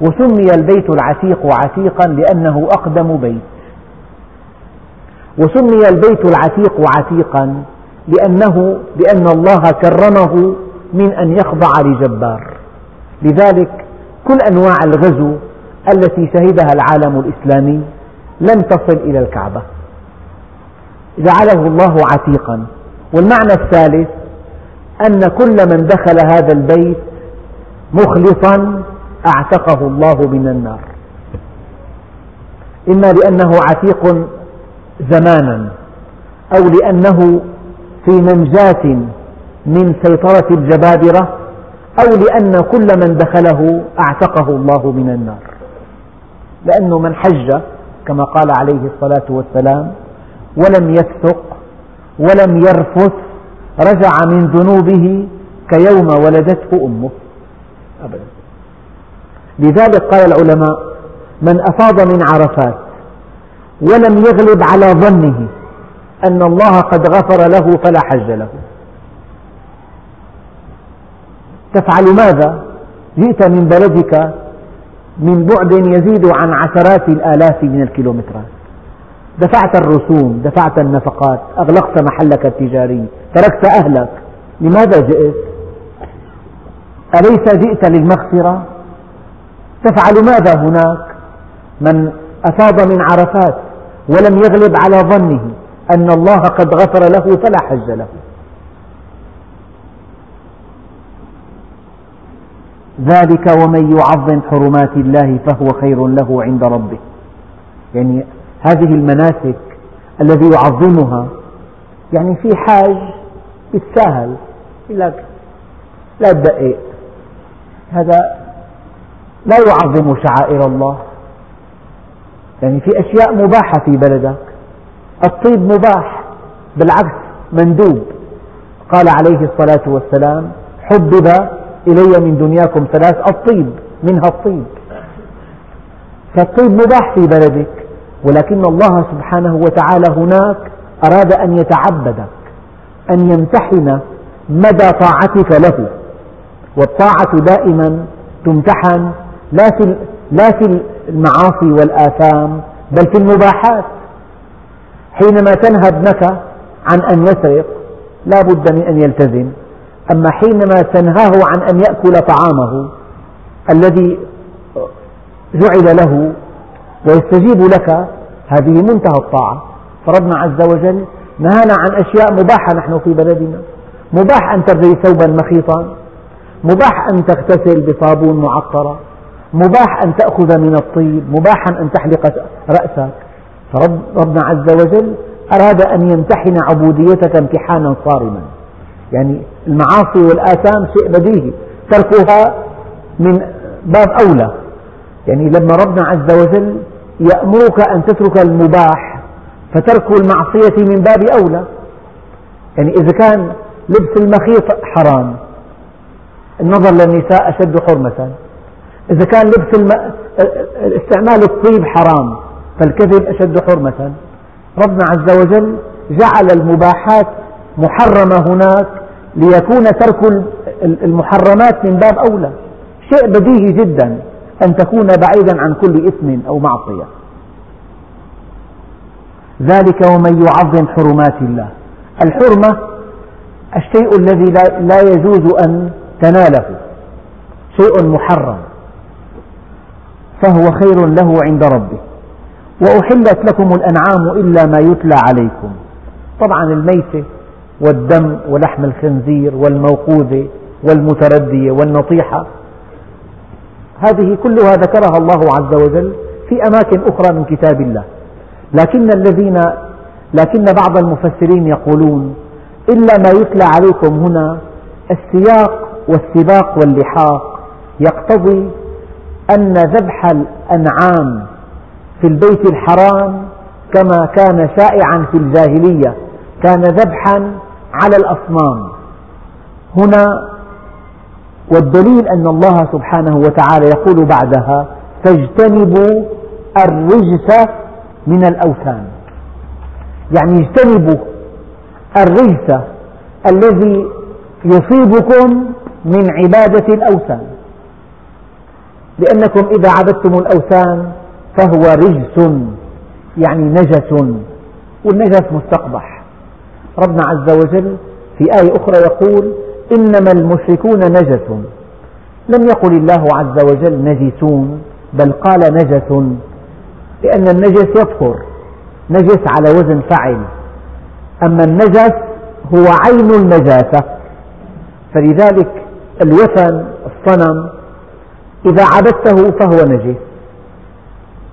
S1: وسمي البيت العتيق عتيقا لأنه أقدم بيت. وسمي البيت العتيق عتيقا لأنه لأن الله كرمه من أن يخضع لجبار. لذلك كل أنواع الغزو التي شهدها العالم الإسلامي لم تصل إلى الكعبة. جعله الله عتيقا. والمعنى الثالث أن كل من دخل هذا البيت مخلصا أعتقه الله من النار. إما لأنه عتيق زمانا أو لأنه في منجاة من سيطرة الجبابرة أو لأن كل من دخله أعتقه الله من النار. لأنه من حج كما قال عليه الصلاة والسلام ولم يفسق ولم يرفث رجع من ذنوبه كيوم ولدته أمه. أبدا. لذلك قال العلماء من أفاض من عرفات ولم يغلب على ظنه أن الله قد غفر له فلا حج له تفعل ماذا؟ جئت من بلدك من بعد يزيد عن عشرات الآلاف من الكيلومترات دفعت الرسوم دفعت النفقات أغلقت محلك التجاري تركت أهلك لماذا جئت؟ أليس جئت للمغفرة؟ تفعل ماذا هناك؟ من أفاض من عرفات ولم يغلب على ظنه أن الله قد غفر له فلا حج له. ذلك ومن يعظم حرمات الله فهو خير له عند ربه. يعني هذه المناسك الذي يعظمها يعني في حاج يتساهل يقول لك لا تدقق هذا لا يعظم شعائر الله. يعني في أشياء مباحة في بلدك. الطيب مباح بالعكس مندوب. قال عليه الصلاة والسلام حبب إلي من دنياكم ثلاث الطيب منها الطيب. فالطيب مباح في بلدك ولكن الله سبحانه وتعالى هناك أراد أن يتعبدك أن يمتحن مدى طاعتك له. والطاعة دائما تمتحن لا في المعاصي والآثام بل في المباحات. حينما تنهى ابنك عن أن يسرق لا بد من أن يلتزم. أما حينما تنهاه عن أن يأكل طعامه الذي جعل له ويستجيب لك هذه منتهى الطاعة. فربنا عز وجل نهانا عن أشياء مباحة نحن في بلدنا. مباح أن ترتدي ثوبا مخيطا. مباح أن تغتسل بصابون معطرة مباح أن تأخذ من الطيب. مباحا أن تحلق رأسك. فربنا عز وجل أراد أن يمتحن عبوديتك امتحانا صارما. يعني المعاصي والآثام شيء بديهي. تركها من باب أولى. يعني لما ربنا عز وجل يأمرك أن تترك المباح فترك المعصية من باب أولى. يعني إذا كان لبس المخيط حرام النظر للنساء أشد حرمة. إذا كان لبس الم... استعمال الطيب حرام فالكذب أشد حرمة. ربنا عز وجل جعل المباحات محرمة هناك ليكون ترك المحرمات من باب أولى. شيء بديهي جدا أن تكون بعيدا عن كل إثم أو معصية. ذلك ومن يعظم حرمات الله. الحرمة الشيء الذي لا يجوز أن تناله. شيء محرم. فهو خير له عند ربه. وأحلت لكم الأنعام إلا ما يتلى عليكم. طبعا الميتة والدم ولحم الخنزير والموقوذة والمتردية والنطيحة هذه كلها ذكرها الله عز وجل في أماكن أخرى من كتاب الله. لكن الذين لكن بعض المفسرين يقولون إلا ما يتلى عليكم هنا السياق والسباق واللحاق. يقتضي أن ذبح الأنعام في البيت الحرام كما كان شائعا في الجاهلية كان ذبحا على الأصنام. هنا والدليل أن الله سبحانه وتعالى يقول بعدها فاجتنبوا الرجس من الأوثان. يعني اجتنبوا الرجس الذي يصيبكم من عبادة الأوثان. لأنكم إذا عبدتم الأوثان فهو رجس يعني نجس والنجس مستقبح. ربنا عز وجل في آية أخرى يقول إنما المشركون نجس. لم يقل الله عز وجل نجسون بل قال نجس لأن النجس يطهر نجس على وزن فعل أما النجس هو عين النجاسة. فلذلك الوثن الصنم إذا عبدته فهو نجس.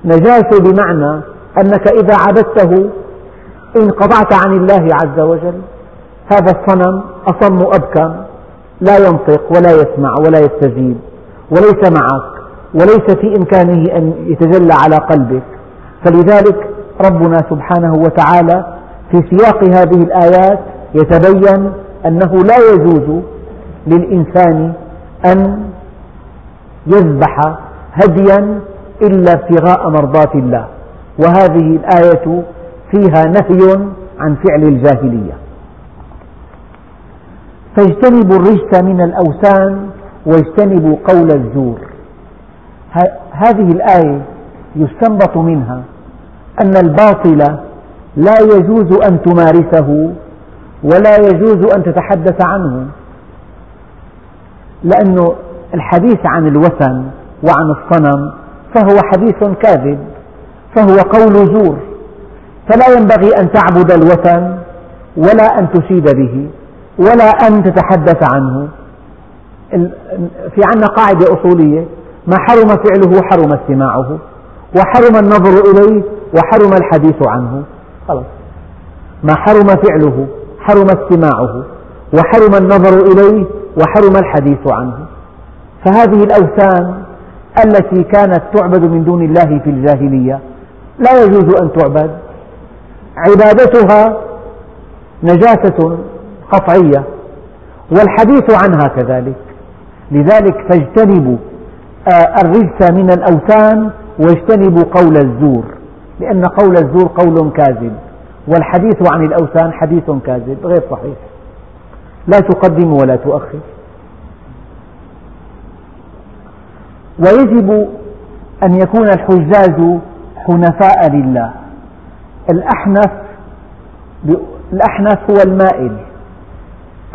S1: نجاسة بمعنى أنك إذا عبدته انقطعت عن الله عز وجل هذا الصنم أصم أبكم لا ينطق ولا يسمع ولا يستجيب وليس معك وليس في إمكانه أن يتجلى على قلبك. فلذلك ربنا سبحانه وتعالى في سياق هذه الآيات يتبين أنه لا يجوز للإنسان أن يذبح هديا إلا ابتغاء مرضاة الله. وهذه الآية فيها نهي عن فعل الجاهلية. فاجتنبوا الرجس من الأوثان واجتنبوا قول الزور. هذه الآية يستنبط منها أن الباطل لا يجوز أن تمارسه ولا يجوز أن تتحدث عنه. لأن الحديث عن الوثن وعن الصنم فهو حديث كاذب فهو قول زور فلا ينبغي أن تعبد الوثن ولا أن تشيد به ولا أن تتحدث عنه. في عنا قاعدة أصولية ما حرم فعله حرم استماعه وحرم النظر إليه وحرم الحديث عنه. خلاص. ما حرم فعله حرم استماعه وحرم النظر إليه وحرم الحديث عنه. فهذه الأوثان التي كانت تعبد من دون الله في الجاهلية. لا يجوز أن تعبد. عبادتها نجاسة قطعية والحديث عنها كذلك. لذلك فاجتنبوا آه، الرجس من الأوثان واجتنبوا قول الزور لأن قول الزور قول كاذب والحديث عن الأوثان حديث كاذب غير صحيح. لا تقدم ولا تؤخر. ويجب أن يكون الحجاج حنفاء لله. الأحنف الأحنف هو المائل.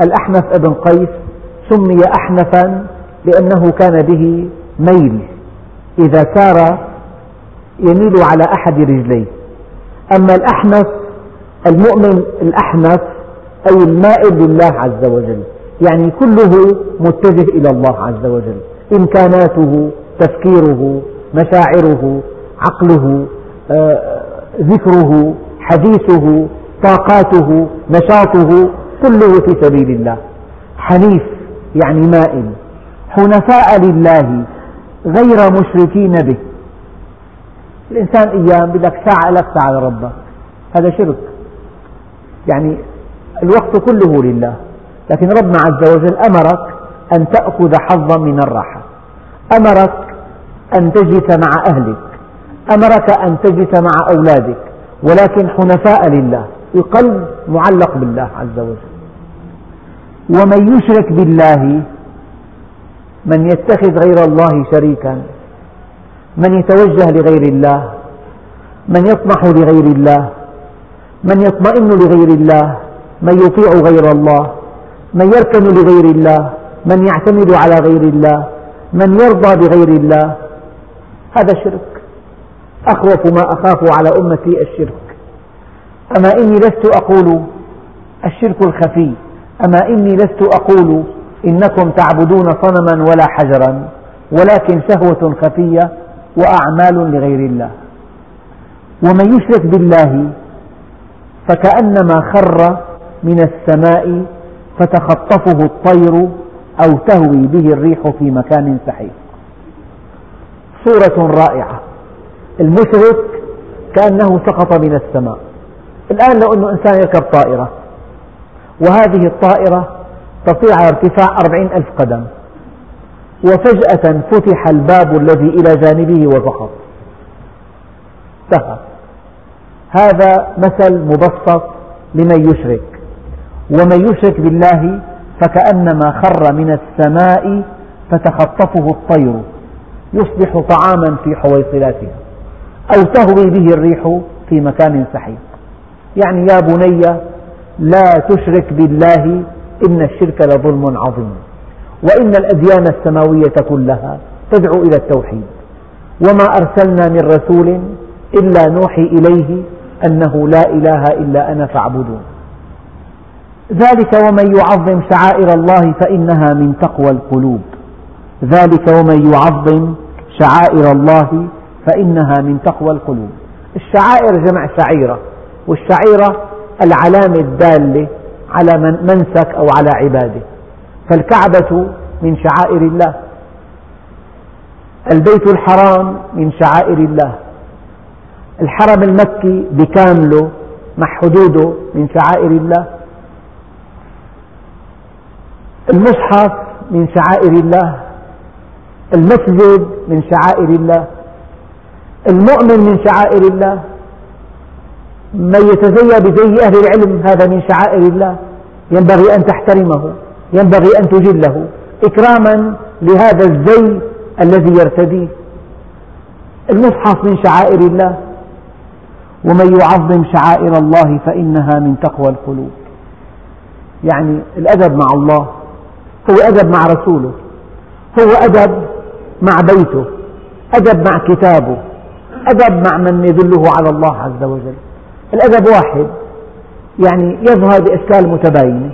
S1: الأحنف ابن قيس سمي أحنفا لأنه كان به ميل. إذا سار يميل على أحد رجليه. أما الأحنف المؤمن الأحنف أي المائل لله عز وجل. يعني كله متجه إلى الله عز وجل. إمكاناته تفكيره مشاعره عقله آه، ذكره حديثه طاقاته نشاطه كله في سبيل الله. حنيف يعني مائل. حنفاء لله غير مشركين به. الإنسان أيام يقول لك ساعة لك ساعة لربك هذا شرك. يعني الوقت كله لله. لكن ربنا عز وجل أمرك أن تأخذ حظا من الراحة. أمرك أن تجلس مع أهلك أمرك أن تجلس مع أولادك ولكن حنفاء لله القلب معلق بالله عز وجل. ومن يشرك بالله من يتخذ غير الله شريكا من يتوجه لغير الله من يطمح لغير الله من يطمئن لغير الله من يطيع غير الله من يركن لغير الله من يعتمد على غير الله من يرضى بغير الله هذا شرك. أخوف ما أخاف على أمتي الشرك. أما إني لست أقول الشرك الخفي أما إني لست أقول إنكم تعبدون صنما ولا حجرا ولكن شهوة خفية وأعمال لغير الله. ومن يشرك بالله فكأنما خر من السماء فتخطفه الطير أو تهوي به الريح في مكان سحيق. صورة رائعة. المشرك كأنه سقط من السماء. الآن لو أن إنسان يركب طائرة وهذه الطائرة تطير على ارتفاع أربعين ألف قدم. وفجأة فتح الباب الذي إلى جانبه وسقط. انتهى هذا مثل مبسط لمن يشرك. ومن يشرك بالله فكأنما خر من السماء فتخطفه الطير يصبح طعاما في حويصلاتها أو تهوي به الريح في مكان سحيق. يعني يا بني لا تشرك بالله إن الشرك لظلم عظيم. وإن الأديان السماوية كلها تدعو إلى التوحيد. وما أرسلنا من رسول إلا نوحي إليه أنه لا إله إلا أنا فاعبدون. ذلك ومن يعظم شعائر الله فإنها من تقوى القلوب. ذلك ومن يعظم شعائر الله فإنها من تقوى القلوب. الشعائر جمع شعيرة والشعيرة العلامة الدالة على منسك أو على عبادة. فالكعبة من شعائر الله. البيت الحرام من شعائر الله. الحرم المكي بكامله مع حدوده من شعائر الله. المصحف من شعائر الله المسجد من شعائر الله المؤمن من شعائر الله من يتزيى بزي أهل العلم هذا من شعائر الله ينبغي أن تحترمه ينبغي أن تجله إكراما لهذا الزي الذي يرتديه. المصحف من شعائر الله ومن يعظم شعائر الله فإنها من تقوى القلوب. يعني الأدب مع الله هو أدب مع رسوله هو أدب مع بيته أدب مع كتابه أدب مع من يدله على الله عز وجل. الأدب واحد يعني يظهر بأشكال متباينة.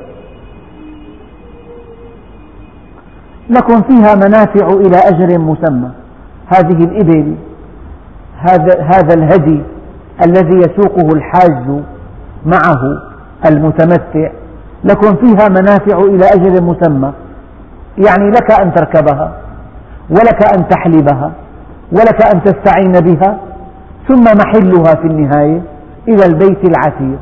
S1: لكم فيها منافع إلى أجر مسمى. هذه الإبل هذا, الهدي الذي يسوقه الحاج معه المتمتع. لكم فيها منافع إلى أجل مسمى. يعني لك أن تركبها ولك أن تحلبها ولك أن تستعين بها ثم محلها في النهاية إلى البيت العتيق.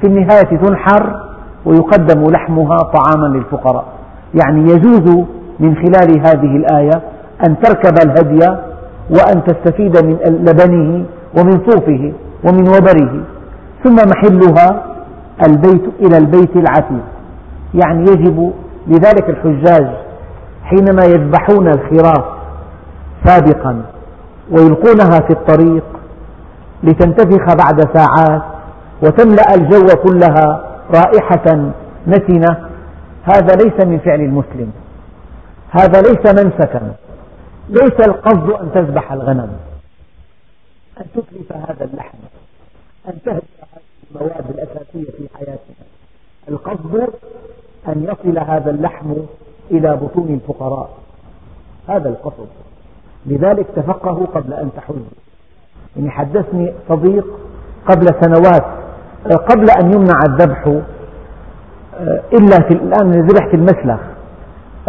S1: في النهاية تنحر ويقدم لحمها طعاما للفقراء. يعني يجوز من خلال هذه الآية أن تركب الهدي وأن تستفيد من لبنه ومن صوفه ومن وبره ثم محلها البيت إلى البيت العتيق. يعني يجب لذلك الحجاج حينما يذبحون الخراف سابقا ويلقونها في الطريق لتنتفخ بعد ساعات وتملأ الجو كلها رائحة نتنة هذا ليس من فعل المسلم. هذا ليس منسكا. ليس القصد أن تذبح الغنم. أن تتلف هذا اللحم. أن هذه المواد الأساسية في حياتنا. القصد أن يصل هذا اللحم إلى بطون الفقراء. هذا القصد. لذلك تفقهوا قبل أن تحجوا يعني حدثني صديق قبل سنوات قبل أن يمنع الذبح إلا في الآن ذبح في المسلخ.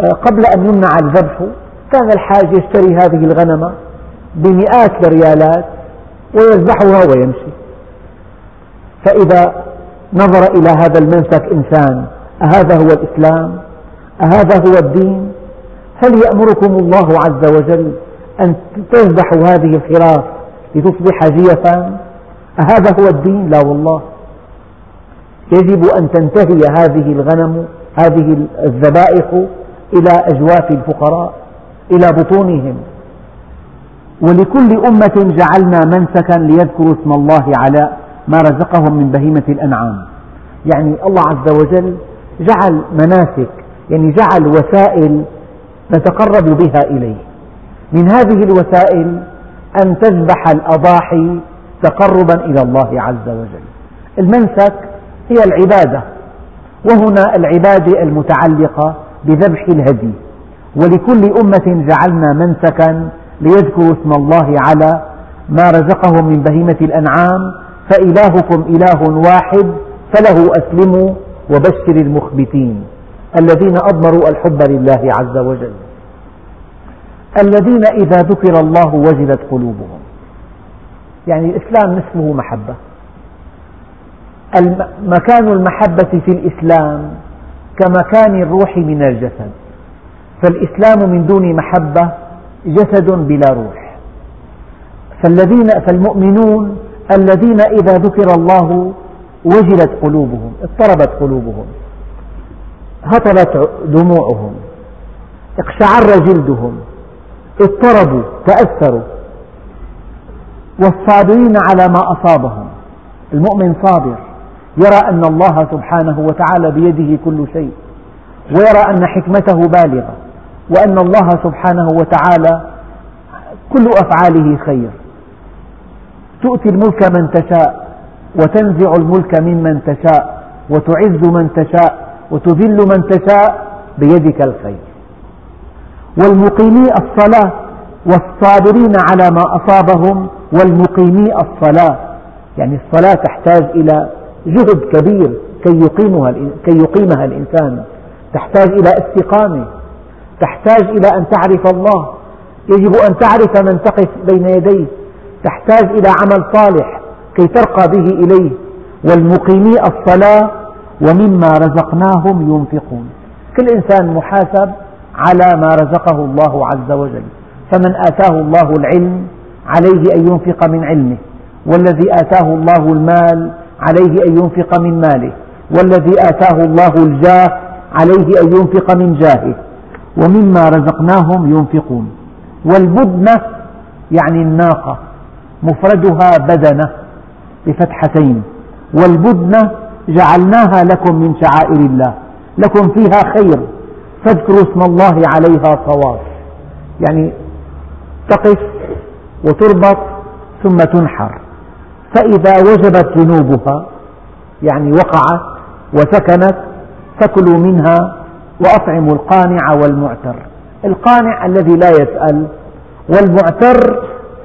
S1: قبل أن يمنع الذبح كان الحاج يشتري هذه الغنم بمئات الريالات ويذبحها ويمشي. فإذا نظر إلى هذا المنسك إنسان أهذا هو الإسلام؟ أهذا هو الدين؟ فليأمركم الله عز وجل أن تذبحوا هذه الخراف لتصبح جيفا أهذا هو الدين؟ لا والله. يجب أن تنتهي هذه الغنم هذه الذبائح إلى أجواف الفقراء إلى بطونهم. ولكل أمة جعلنا منسكا ليذكروا اسم الله على ما رزقهم من بهيمة الأنعام. يعني الله عز وجل جعل مناسك يعني جعل وسائل نتقرب بها إليه. من هذه الوسائل أن تذبح الأضاحي تقربا إلى الله عز وجل. المنسك هي العبادة وهنا العبادة المتعلقة بذبح الهدي. ولكل أمة جعلنا منسكا ليذكروا اسم الله على ما رزقهم من بهيمة الأنعام فإلهكم إله واحد فله أسلموا وبشر المخبتين الذين أضمروا الحب لله عز وجل. الذين إذا ذكر الله وجلت قلوبهم. يعني الإسلام اسمه محبة. مكان المحبة في الإسلام كمكان الروح من الجسد. فالإسلام من دون محبة جسد بلا روح. فالذين فالمؤمنون الذين إذا ذكر الله وجلت قلوبهم اضطربت قلوبهم هطلت دموعهم اقشعر جلدهم اضطربوا تأثروا والصابرين على ما أصابهم. المؤمن صابر يرى أن الله سبحانه وتعالى بيده كل شيء ويرى أن حكمته بالغة وأن الله سبحانه وتعالى كل أفعاله خير. تؤتي الملك من تشاء وتنزع الملك ممن تشاء وتعز من تشاء وتذل من تشاء بيدك الخير. والمقيمي الصلاة والصابرين على ما أصابهم والمقيمي الصلاة. يعني الصلاة تحتاج إلى جهد كبير كي يقيمها, كي يقيمها الإنسان. تحتاج إلى استقامة. تحتاج إلى أن تعرف الله. يجب أن تعرف من تقف بين يديه. تحتاج إلى عمل صالح كي ترقى به إليه والمقيمي الصلاة ومما رزقناهم ينفقون. كل إنسان محاسب على ما رزقه الله عز وجل. فمن آتاه الله العلم عليه أن ينفق من علمه والذي آتاه الله المال عليه أن ينفق من ماله والذي آتاه الله الجاه عليه أن ينفق من جاهه ومما رزقناهم ينفقون. والبدنة يعني الناقة. مفردها بدنة بفتحتين والبدنة جعلناها لكم من شعائر الله لكم فيها خير فاذكروا اسم الله عليها صواف يعني تقف وتربط ثم تنحر. فإذا وجبت جنوبها يعني وقعت وسكنت فكلوا منها وأطعموا القانع والمعتر. القانع الذي لا يسأل والمعتر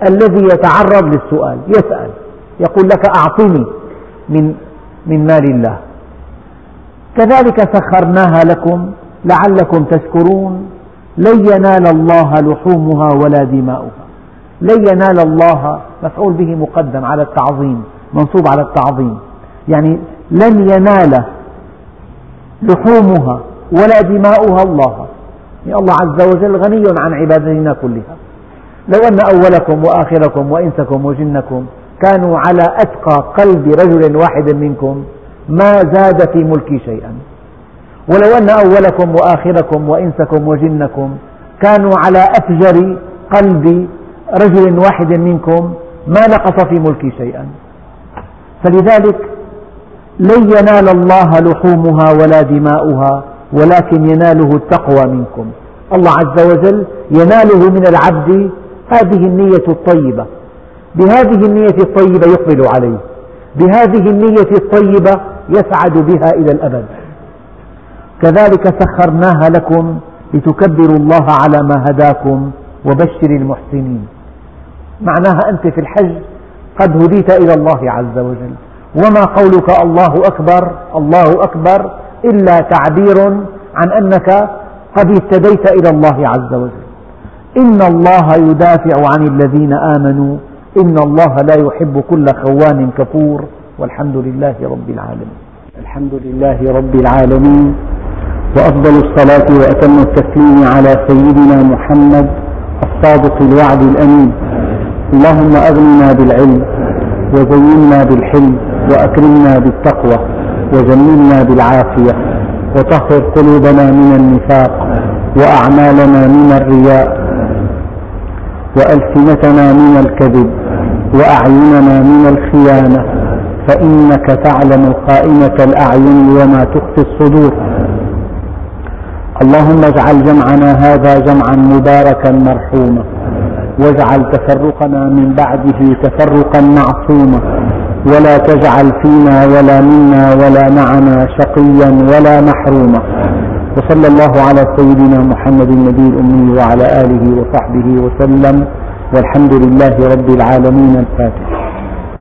S1: الذي يتعرض للسؤال يسأل يقول لك أعطني من, من مال الله. كذلك سخرناها لكم لعلكم تشكرون. لن ينال الله لحومها ولا دماؤها. لن ينال الله مفعول به مقدم على التعظيم منصوب على التعظيم. يعني لن ينال لحومها ولا دماؤها الله. يعني الله عز وجل غني عن عبادتنا كلها. لو أن أولكم وآخركم وإنسكم وجنكم كانوا على أتقى قلب رجل واحد منكم ما زاد في ملكي شيئا. ولو أن أولكم وآخركم وإنسكم وجنكم كانوا على أفجر قلب رجل واحد منكم ما نقص في ملكي شيئا. فلذلك لن ينال الله لحومها ولا دماؤها ولكن يناله التقوى منكم. الله عز وجل يناله من العبد هذه النية الطيبة. بهذه النية الطيبة يقبل عليه. بهذه النية الطيبة يسعد بها إلى الأبد. كذلك سخرناها لكم لتكبروا الله على ما هداكم وبشر المحسنين. معناها أنت في الحج قد هديت إلى الله عز وجل. وما قولك الله أكبر الله أكبر إلا تعبير عن أنك قد اهتديت إلى الله عز وجل. إن الله يدافع عن الذين آمنوا. إن الله لا يحب كل خوان كفور. والحمد لله رب العالمين. الحمد لله رب العالمين. وأفضل الصلاة وأتم التسليم على سيدنا محمد الصادق الوعد الأمين. اللهم أغننا بالعلم وزينا بالحلم وأكرمنا بالتقوى وجملنا بالعافية وطهر قلوبنا من النفاق وأعمالنا من الرياء وألسنتنا من الكذب وأعيننا من الخيانة فإنك تعلم خائنة الأعين وما تخفي الصدور. اللهم اجعل جمعنا هذا جمعا مباركا مرحوما واجعل تفرقنا من بعده تفرقا معصوما. ولا تجعل فينا ولا منا ولا معنا شقيا ولا محروما. وصلى الله على سيدنا محمد النبي الأمي وعلى آله وصحبه وسلم والحمد لله رب العالمين الفاتح.